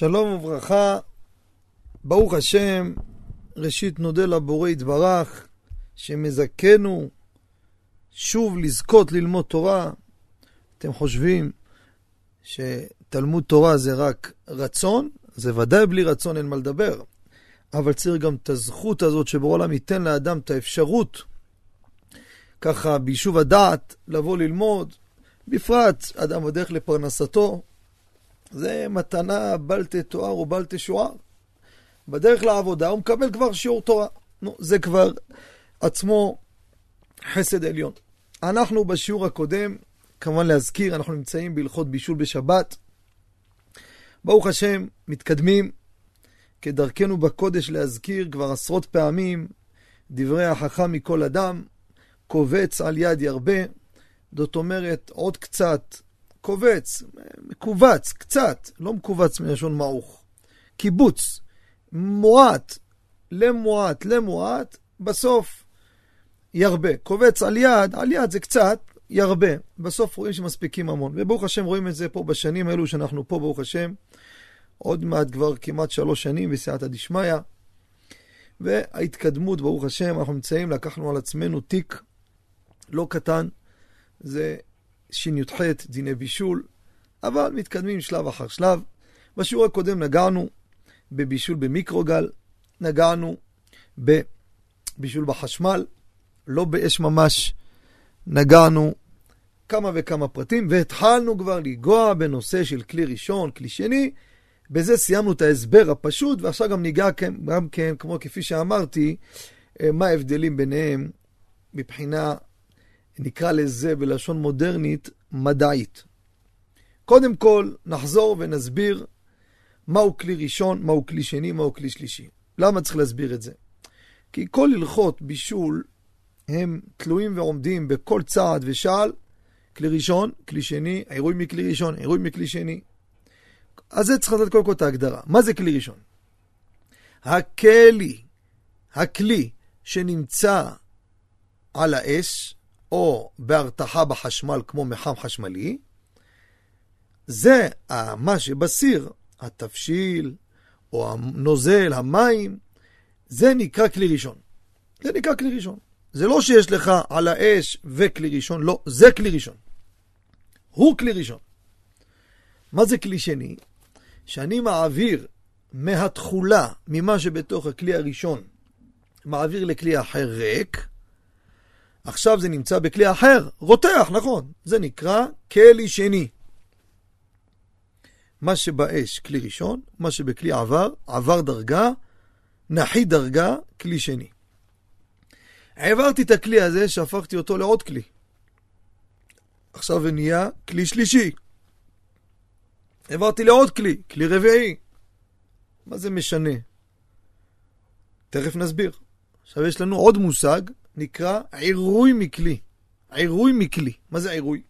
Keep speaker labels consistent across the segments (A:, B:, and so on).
A: שלום וברכה, ברוך השם, ראשית נודה לבורא יתברך, שמזכנו שוב לזכות ללמוד תורה. אתם חושבים שתלמוד תורה זה רק רצון? זה ודאי בלי רצון אין מה לדבר. אבל צריך גם את הזכות הזאת שבורא עולם ייתן לאדם את האפשרות, ככה ביישוב הדעת, לבוא ללמוד, בפרט אדם בדרך לפרנסתו, זה מתנה בל תתואר או בל תשוער. בדרך לעבודה הוא מקבל כבר שיעור תורה. נו, זה כבר עצמו חסד עליון. אנחנו בשיעור הקודם, כמובן להזכיר, אנחנו נמצאים בהלכות בישול בשבת. ברוך השם, מתקדמים. כדרכנו בקודש להזכיר כבר עשרות פעמים דברי החכם מכל אדם, קובץ על יד ירבה. זאת אומרת, עוד קצת, קובץ, מכווץ, קצת, לא מכווץ מלשון מעוך. קיבוץ, מועט, למועט, למועט, בסוף ירבה. קובץ על יד, על יד זה קצת, ירבה. בסוף רואים שמספיקים המון. וברוך השם רואים את זה פה בשנים האלו שאנחנו פה, ברוך השם. עוד מעט כבר כמעט שלוש שנים בסייעתא דשמיא. וההתקדמות, ברוך השם, אנחנו נמצאים, לקחנו על עצמנו תיק לא קטן, זה שי"ח, דיני בישול, אבל מתקדמים שלב אחר שלב. בשיעור הקודם נגענו בבישול במיקרוגל, נגענו בבישול בחשמל, לא באש ממש, נגענו כמה וכמה פרטים, והתחלנו כבר לנגוע בנושא של כלי ראשון, כלי שני. בזה סיימנו את ההסבר הפשוט, ועכשיו גם ניגע גם כן, כמו כפי שאמרתי, מה ההבדלים ביניהם מבחינה נקרא לזה בלשון מודרנית, מדעית. קודם כל, נחזור ונסביר מהו כלי ראשון, מהו כלי שני, מהו כלי שלישי. למה צריך להסביר את זה? כי כל הלכות בישול הם תלויים ועומדים בכל צעד ושעל, כלי ראשון, כלי שני, עירוי מכלי ראשון, עירוי מכלי שני. אז זה צריך לתת קודם כל את ההגדרה. מה זה כלי ראשון? הכלי, הכלי שנמצא על האש, או בהרתחה בחשמל כמו מחם חשמלי, זה מה שבסיר, התבשיל, או הנוזל, המים, זה נקרא כלי ראשון. זה נקרא כלי ראשון. זה לא שיש לך על האש וכלי ראשון, לא, זה כלי ראשון. הוא כלי ראשון. מה זה כלי שני? שאני מעביר מהתכולה, ממה שבתוך הכלי הראשון, מעביר לכלי אחר ריק, עכשיו זה נמצא בכלי אחר, רותח, נכון. זה נקרא כלי שני. מה שבאש, כלי ראשון, מה שבכלי עבר, עבר דרגה, נחי דרגה, כלי שני. העברתי את הכלי הזה, שהפכתי אותו לעוד כלי. עכשיו זה נהיה כלי שלישי. העברתי לעוד כלי, כלי רביעי. מה זה משנה? תכף נסביר. עכשיו יש לנו עוד מושג, נקרא עירוי מכלי. עירוי מכלי. מה זה עירוי?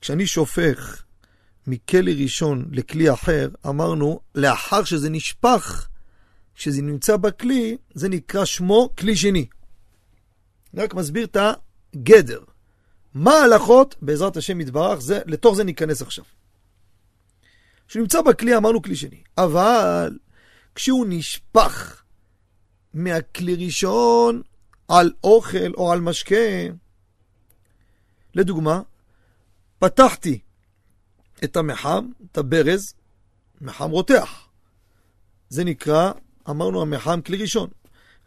A: כשאני שופך מכלי ראשון לכלי אחר, אמרנו, לאחר שזה נשפך, כשזה נמצא בכלי, זה נקרא שמו כלי שני. אני רק מסביר את הגדר. מה ההלכות, בעזרת השם יתברך, זה, לתוך זה ניכנס עכשיו. כשהוא נמצא בכלי אמרנו כלי שני, אבל כשהוא נשפך מהכלי ראשון על אוכל או על משקה, לדוגמה, פתחתי את המחם, את הברז, מחם רותח. זה נקרא, אמרנו המחם כלי ראשון.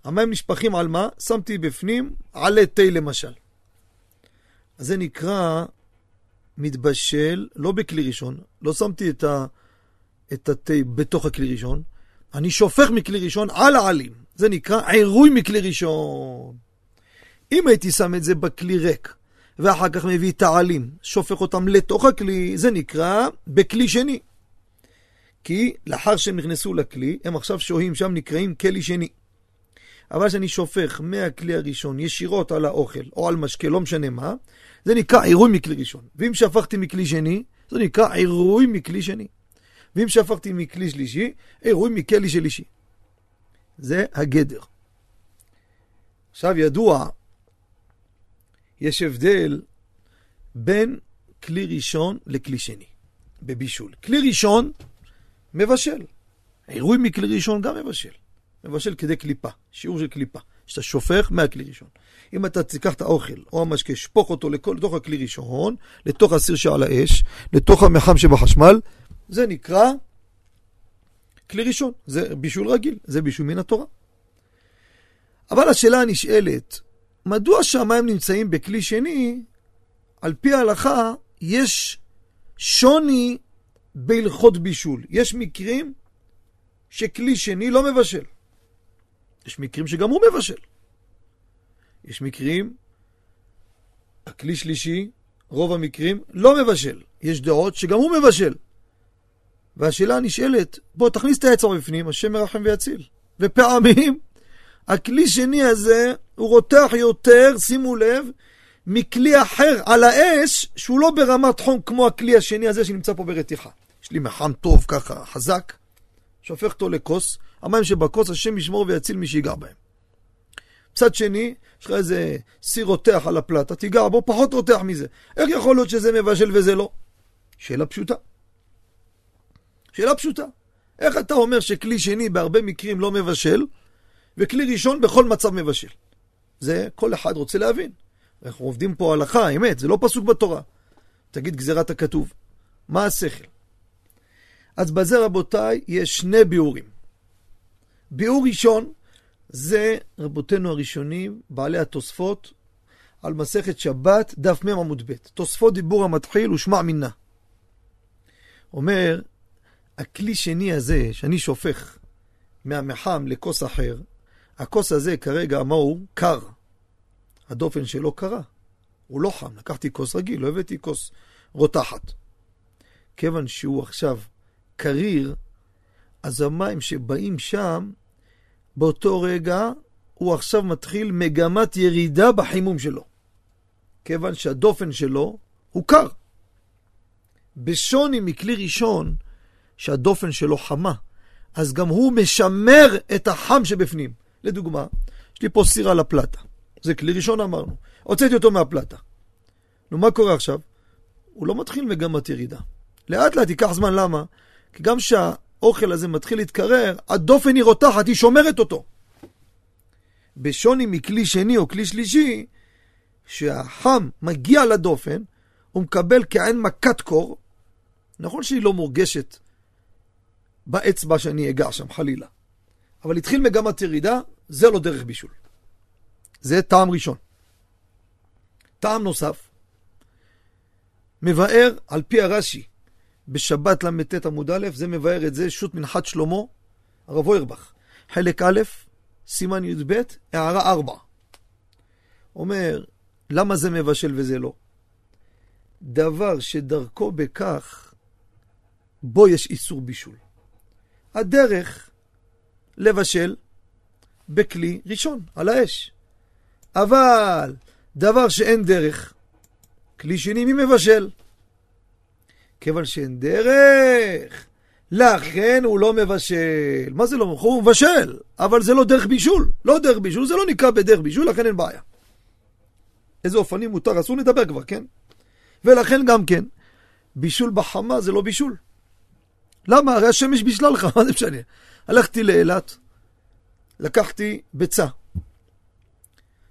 A: המים נשפכים על מה? שמתי בפנים עלי תה למשל. אז זה נקרא מתבשל, לא בכלי ראשון, לא שמתי את, ה, את התה בתוך הכלי ראשון, אני שופך מכלי ראשון על העלים. זה נקרא עירוי מכלי ראשון. אם הייתי שם את זה בכלי ריק, ואחר כך מביא את העלים, שופך אותם לתוך הכלי, זה נקרא בכלי שני. כי לאחר שהם נכנסו לכלי, הם עכשיו שוהים שם, נקראים כלי שני. אבל כשאני שופך מהכלי הראשון ישירות על האוכל או על משקה, לא משנה מה, זה נקרא עירוי מכלי ראשון. ואם שפכתי מכלי שני, זה נקרא עירוי מכלי שני. ואם שפכתי מכלי שלישי, עירוי מכלי שלישי. זה הגדר. עכשיו ידוע, יש הבדל בין כלי ראשון לכלי שני, בבישול. כלי ראשון מבשל. עירוי מכלי ראשון גם מבשל. מבשל כדי קליפה, שיעור של קליפה, שאתה שופך מהכלי ראשון. אם אתה תיקח את האוכל או המשקה, שפוך אותו לכל, לתוך הכלי ראשון, לתוך הסיר שעל האש, לתוך המחם שבחשמל, זה נקרא כלי ראשון. זה בישול רגיל, זה בישול מן התורה. אבל השאלה הנשאלת, מדוע שהמים נמצאים בכלי שני, על פי ההלכה יש שוני בהלכות בישול. יש מקרים שכלי שני לא מבשל. יש מקרים שגם הוא מבשל. יש מקרים, הכלי שלישי, רוב המקרים, לא מבשל. יש דעות שגם הוא מבשל. והשאלה הנשאלת, בוא תכניס את העצר בפנים, השם מרחם ויציל. ופעמים, הכלי שני הזה, הוא רותח יותר, שימו לב, מכלי אחר על האש, שהוא לא ברמת חום כמו הכלי השני הזה שנמצא פה ברתיחה. יש לי מחם טוב ככה, חזק, שופך אותו לכוס, המים שבכוס, השם ישמור ויציל מי שיגע בהם. מצד שני, יש לך איזה סיר רותח על הפלטה, תיגע בו, פחות רותח מזה. איך יכול להיות שזה מבשל וזה לא? שאלה פשוטה. שאלה פשוטה. איך אתה אומר שכלי שני בהרבה מקרים לא מבשל, וכלי ראשון בכל מצב מבשל? זה כל אחד רוצה להבין. אנחנו עובדים פה הלכה, אמת, זה לא פסוק בתורה. תגיד גזירת הכתוב. מה השכל? אז בזה רבותיי, יש שני ביאורים. ביאור ראשון זה רבותינו הראשונים, בעלי התוספות, על מסכת שבת, דף מ עמוד ב'. תוספות דיבור המתחיל ושמע מינה. אומר, הכלי שני הזה, שאני שופך מהמחם לכוס אחר, הכוס הזה כרגע, מה הוא? קר. הדופן שלו קרה. הוא לא חם. לקחתי כוס רגיל, לא הבאתי כוס רותחת. כיוון שהוא עכשיו קריר, אז המים שבאים שם, באותו רגע הוא עכשיו מתחיל מגמת ירידה בחימום שלו. כיוון שהדופן שלו הוא קר. בשוני מכלי ראשון, שהדופן שלו חמה, אז גם הוא משמר את החם שבפנים. לדוגמה, יש לי פה סיר על הפלטה. זה כלי ראשון אמרנו. הוצאתי אותו מהפלטה. נו, מה קורה עכשיו? הוא לא מתחיל מגמת ירידה. לאט לאט ייקח זמן, למה? כי גם כשהאוכל הזה מתחיל להתקרר, הדופן היא רותחת, היא שומרת אותו. בשוני מכלי שני או כלי שלישי, שהחם מגיע לדופן, הוא מקבל כעין מכת קור. נכון שהיא לא מורגשת באצבע שאני אגע שם, חלילה. אבל התחיל מגמת ירידה, זה לא דרך בישול. זה טעם ראשון. טעם נוסף, מבאר על פי הרש"י בשבת ל"ט עמוד א', זה מבאר את זה, שו"ת מנחת שלמה, הרב אוירבך, חלק א', סימן י"ב, הערה 4. אומר, למה זה מבשל וזה לא? דבר שדרכו בכך, בו יש איסור בישול. הדרך לבשל בכלי ראשון, על האש. אבל דבר שאין דרך, כלי שני מי מבשל? כיוון שאין דרך, לכן הוא לא מבשל. מה זה לא? הוא מבשל, אבל זה לא דרך בישול. לא דרך בישול, זה לא נקרא בדרך בישול, לכן אין בעיה. איזה אופנים מותר, אסור לדבר כבר, כן? ולכן גם כן, בישול בחמה זה לא בישול. למה? הרי השמש בישלה לך, מה זה משנה? הלכתי לאילת, לקחתי ביצה,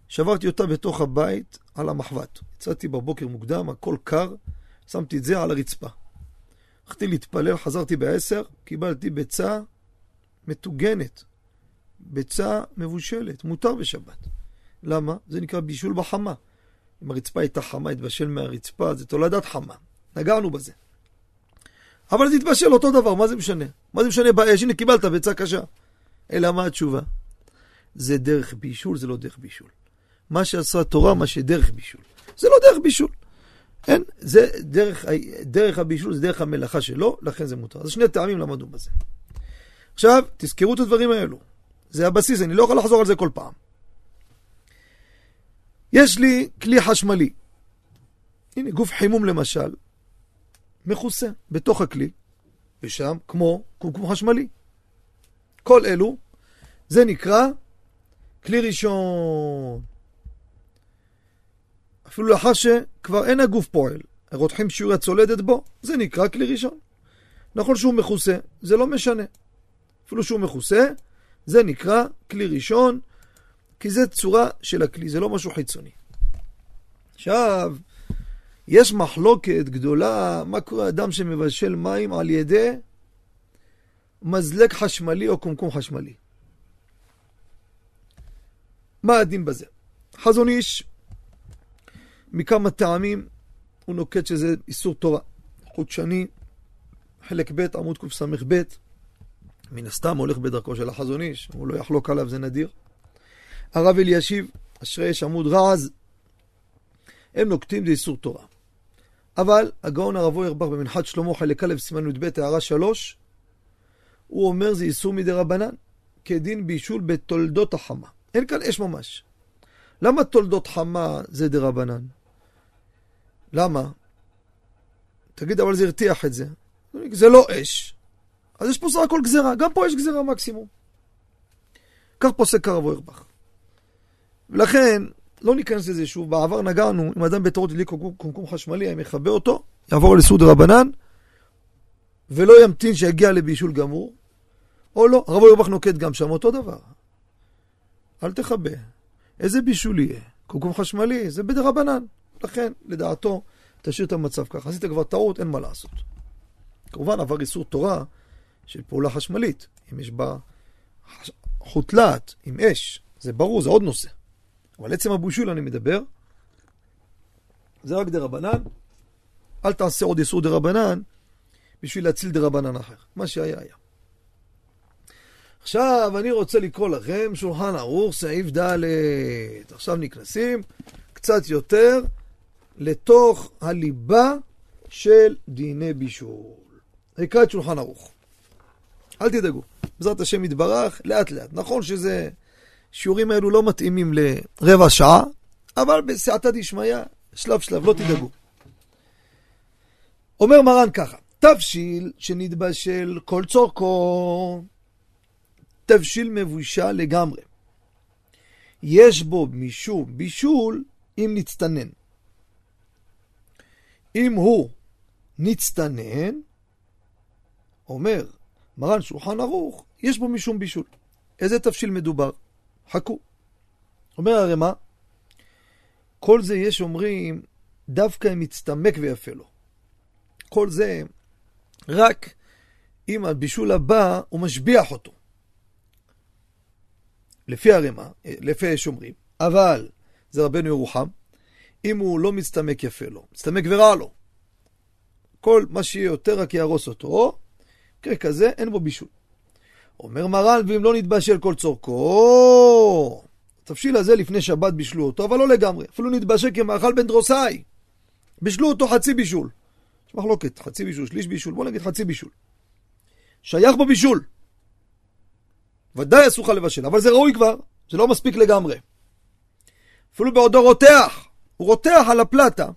A: שברתי אותה בתוך הבית על המחבת. יצאתי בבוקר מוקדם, הכל קר, שמתי את זה על הרצפה. הלכתי להתפלל, חזרתי בעשר, קיבלתי ביצה מטוגנת. ביצה מבושלת, מותר בשבת. למה? זה נקרא בישול בחמה. אם הרצפה הייתה חמה, התבשל מהרצפה, זה תולדת חמה. נגענו בזה. אבל זה התבשל אותו דבר, מה זה משנה? מה זה משנה באש? הנה, קיבלת ביצה קשה. אלא מה התשובה? זה דרך בישול, זה לא דרך בישול. מה שעשה התורה, מה שדרך בישול. זה לא דרך בישול. אין, זה דרך, דרך הבישול, זה דרך המלאכה שלו, לכן זה מותר. אז שני טעמים למדנו בזה. עכשיו, תזכרו את הדברים האלו. זה הבסיס, אני לא יכול לחזור על זה כל פעם. יש לי כלי חשמלי. הנה, גוף חימום למשל, מכוסה בתוך הכלי, ושם כמו קומקום חשמלי. כל אלו, זה נקרא כלי ראשון. אפילו לאחר שכבר אין הגוף פועל, רותחים שיעור הצולדת בו, זה נקרא כלי ראשון. נכון שהוא מכוסה, זה לא משנה. אפילו שהוא מכוסה, זה נקרא כלי ראשון, כי זה צורה של הכלי, זה לא משהו חיצוני. עכשיו, יש מחלוקת גדולה, מה קורה אדם שמבשל מים על ידי מזלג חשמלי או קומקום חשמלי. מה הדין בזה? חזון איש, מכמה טעמים, הוא נוקט שזה איסור תורה. חודשני, חלק ב', עמוד קס"ב, מן הסתם הולך בדרכו של החזון איש, הוא לא יחלוק עליו, זה נדיר. הרב אלישיב, אשרי יש עמוד רז, הם נוקטים זה איסור תורה. אבל הגאון הרב אוירבך במנחת שלמה חלק א' סימן י"ב הערה 3, הוא אומר זה איסור מדי רבנן, כדין בישול בתולדות החמה. אין כאן אש ממש. למה תולדות חמה זה דה רבנן? למה? תגיד, אבל זה הרתיח את זה. זה לא אש. אז יש פה סך הכל גזירה, גם פה יש גזירה מקסימום. כך פוסק הרב אוירבך. ולכן, לא ניכנס לזה שוב, בעבר נגענו, אם אדם בטעות הדליק קומקום חשמלי, היה מכבה אותו, יעבור לסעוד רבנן, ולא ימתין שיגיע לבישול גמור, או לא, הרב אוירבך נוקט גם שם אותו דבר. אל תכבה. איזה בישול יהיה? קומקום חשמלי, זה בדרבנן. לכן, לדעתו, תשאיר את המצב ככה. עשית כבר טעות, אין מה לעשות. כמובן, עבר איסור תורה של פעולה חשמלית. אם יש בה חוט להט עם אש, זה ברור, זה עוד נושא. אבל עצם הבישול אני מדבר, זה רק דרבנן. אל תעשה עוד איסור דרבנן בשביל להציל דרבנן אחר. מה שהיה היה. עכשיו אני רוצה לקרוא לכם שולחן ערוך, סעיף ד'. עכשיו נכנסים קצת יותר לתוך הליבה של דיני בישול. אקרא את שולחן ערוך. אל תדאגו, בעזרת השם יתברך, לאט לאט. נכון שזה, שיעורים האלו לא מתאימים לרבע שעה, אבל בסעתא דשמיא, שלב שלב, לא תדאגו. אומר מרן ככה, תבשיל שנתבשל כל צורכו תבשיל מבושל לגמרי. יש בו משום בישול אם נצטנן. אם הוא נצטנן, אומר מרן שולחן ערוך, יש בו משום בישול. איזה תבשיל מדובר? חכו. אומר הרי מה? כל זה יש אומרים, דווקא אם מצטמק ויפה לו. כל זה רק אם הבישול הבא הוא משביח אותו. לפי הרמ"א, לפי שומרים, אבל זה רבנו ירוחם, אם הוא לא מצטמק יפה לו, מצטמק ורע לו. כל מה שיהיה יותר רק יהרוס אותו, מקרה כזה אין בו בישול. אומר מרן, ואם לא נתבשל כל צורכו, התבשיל הזה לפני שבת בישלו אותו, אבל לא לגמרי, אפילו נתבשל כמאכל בן דרוסאי. בישלו אותו חצי בישול. יש מחלוקת, חצי בישול, שליש בישול, בוא נגיד חצי בישול. שייך בו בישול. ודאי אסור לך לבשל, אבל זה ראוי כבר, זה לא מספיק לגמרי. אפילו בעודו רותח, הוא רותח על הפלטה.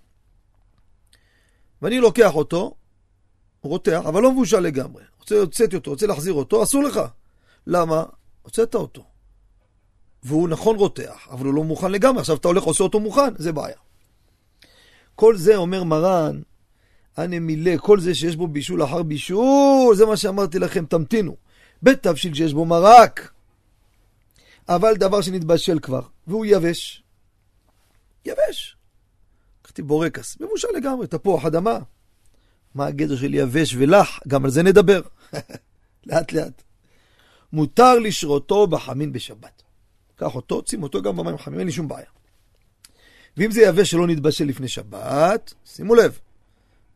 A: ואני לוקח אותו, הוא רותח, אבל לא מבושל לגמרי. רוצה הוצאתי אותו, רוצה להחזיר אותו, אסור לך. למה? הוצאת אותו. והוא נכון רותח, אבל הוא לא מוכן לגמרי, עכשיו אתה הולך עושה אותו מוכן, זה בעיה. כל זה אומר מרן, אנא מילא, כל זה שיש בו בישול אחר בישול, זה מה שאמרתי לכם, תמתינו. בתבשיל שיש בו מרק, אבל דבר שנתבשל כבר, והוא יבש. יבש. קחתי בורקס, מבושל לגמרי, תפוח אדמה. מה הגדר של יבש ולח? גם על זה נדבר. לאט לאט. מותר לשרותו בחמין בשבת. קח אותו, שים אותו גם במים חמים, אין לי שום בעיה. ואם זה יבש שלא נתבשל לפני שבת, שימו לב,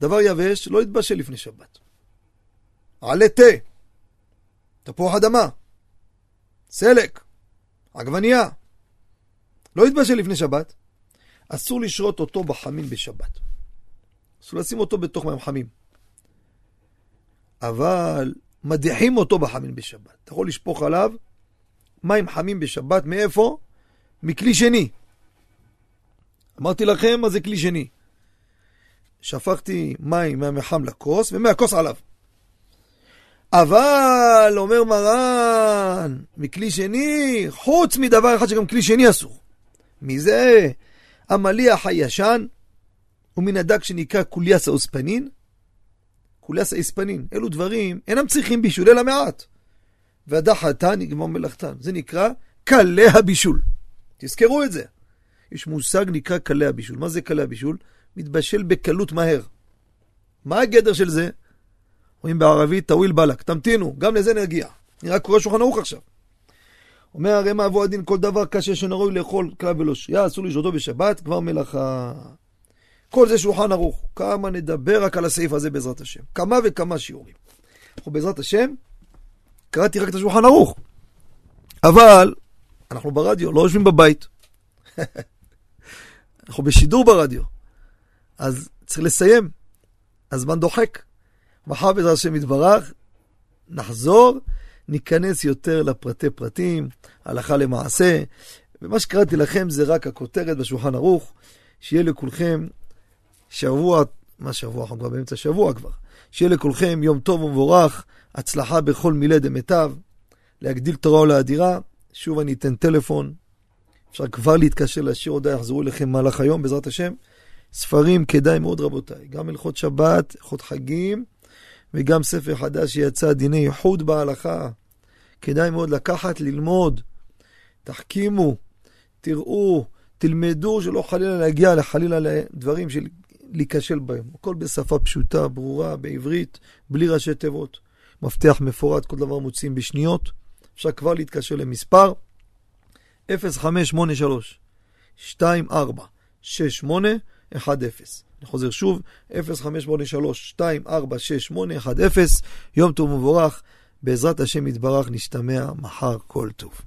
A: דבר יבש לא יתבשל לפני שבת. עלה תה, תפוח אדמה, סלק, עגבנייה. לא יתבשל לפני שבת, אסור לשרות אותו בחמין בשבת. אסור לשים אותו בתוך מים חמים. אבל מדיחים אותו בחמין בשבת. אתה יכול לשפוך עליו מים חמים בשבת, מאיפה? מכלי שני. אמרתי לכם מה זה כלי שני. שפכתי מים מהמחם לכוס, ומהכוס עליו. אבל, אומר מרן, מכלי שני, חוץ מדבר אחד שגם כלי שני אסור. מזה, המליח הישן, ומן הדג שנקרא קוליאס האוספנין. חוליאס האספנין. אלו דברים, אינם צריכים בישול, אלא מעט. והדחתה נגמר מלאכתן. זה נקרא קלי הבישול. תזכרו את זה. יש מושג נקרא קלי הבישול. מה זה קלי הבישול? מתבשל בקלות מהר. מה הגדר של זה? רואים בערבית טוויל בלק, תמתינו, גם לזה נגיע. אני רק קורא שולחן ערוך עכשיו. אומר הרי מה אבו הדין כל דבר קשה שנראוי לאכול כלל ולא שרייה, אסור לשרותו בשבת, כבר מלאכה. כל זה שולחן ערוך. כמה נדבר רק על הסעיף הזה בעזרת השם. כמה וכמה שיעורים. אנחנו בעזרת השם, קראתי רק את השולחן ערוך. אבל אנחנו ברדיו, לא יושבים בבית. אנחנו בשידור ברדיו. אז צריך לסיים. הזמן דוחק. מחר בעזרת השם יתברך, נחזור, ניכנס יותר לפרטי פרטים, הלכה למעשה. ומה שקראתי לכם זה רק הכותרת בשולחן ערוך, שיהיה לכולכם שבוע, מה שבוע? אנחנו כבר באמצע שבוע כבר. שיהיה לכולכם יום טוב ומבורך, הצלחה בכל מילי דמיטב, להגדיל תורה ולאדירה. שוב אני אתן טלפון, אפשר כבר להתקשר להשאיר הודעה, יחזרו אליכם במהלך היום, בעזרת השם. ספרים כדאי מאוד רבותיי, גם הלכות שבת, הלכות חגים, וגם ספר חדש שיצא, דיני איחוד בהלכה. כדאי מאוד לקחת, ללמוד, תחכימו, תראו, תלמדו, שלא חלילה להגיע לחלילה לדברים של להיכשל בהם. הכל בשפה פשוטה, ברורה, בעברית, בלי ראשי תיבות. מפתח מפורט, כל דבר מוצאים בשניות. אפשר כבר להתקשר למספר 0583 24 68 10. אני חוזר שוב, 0583 2468 10. יום טוב ומבורך. בעזרת השם יתברך נשתמע מחר כל טוב.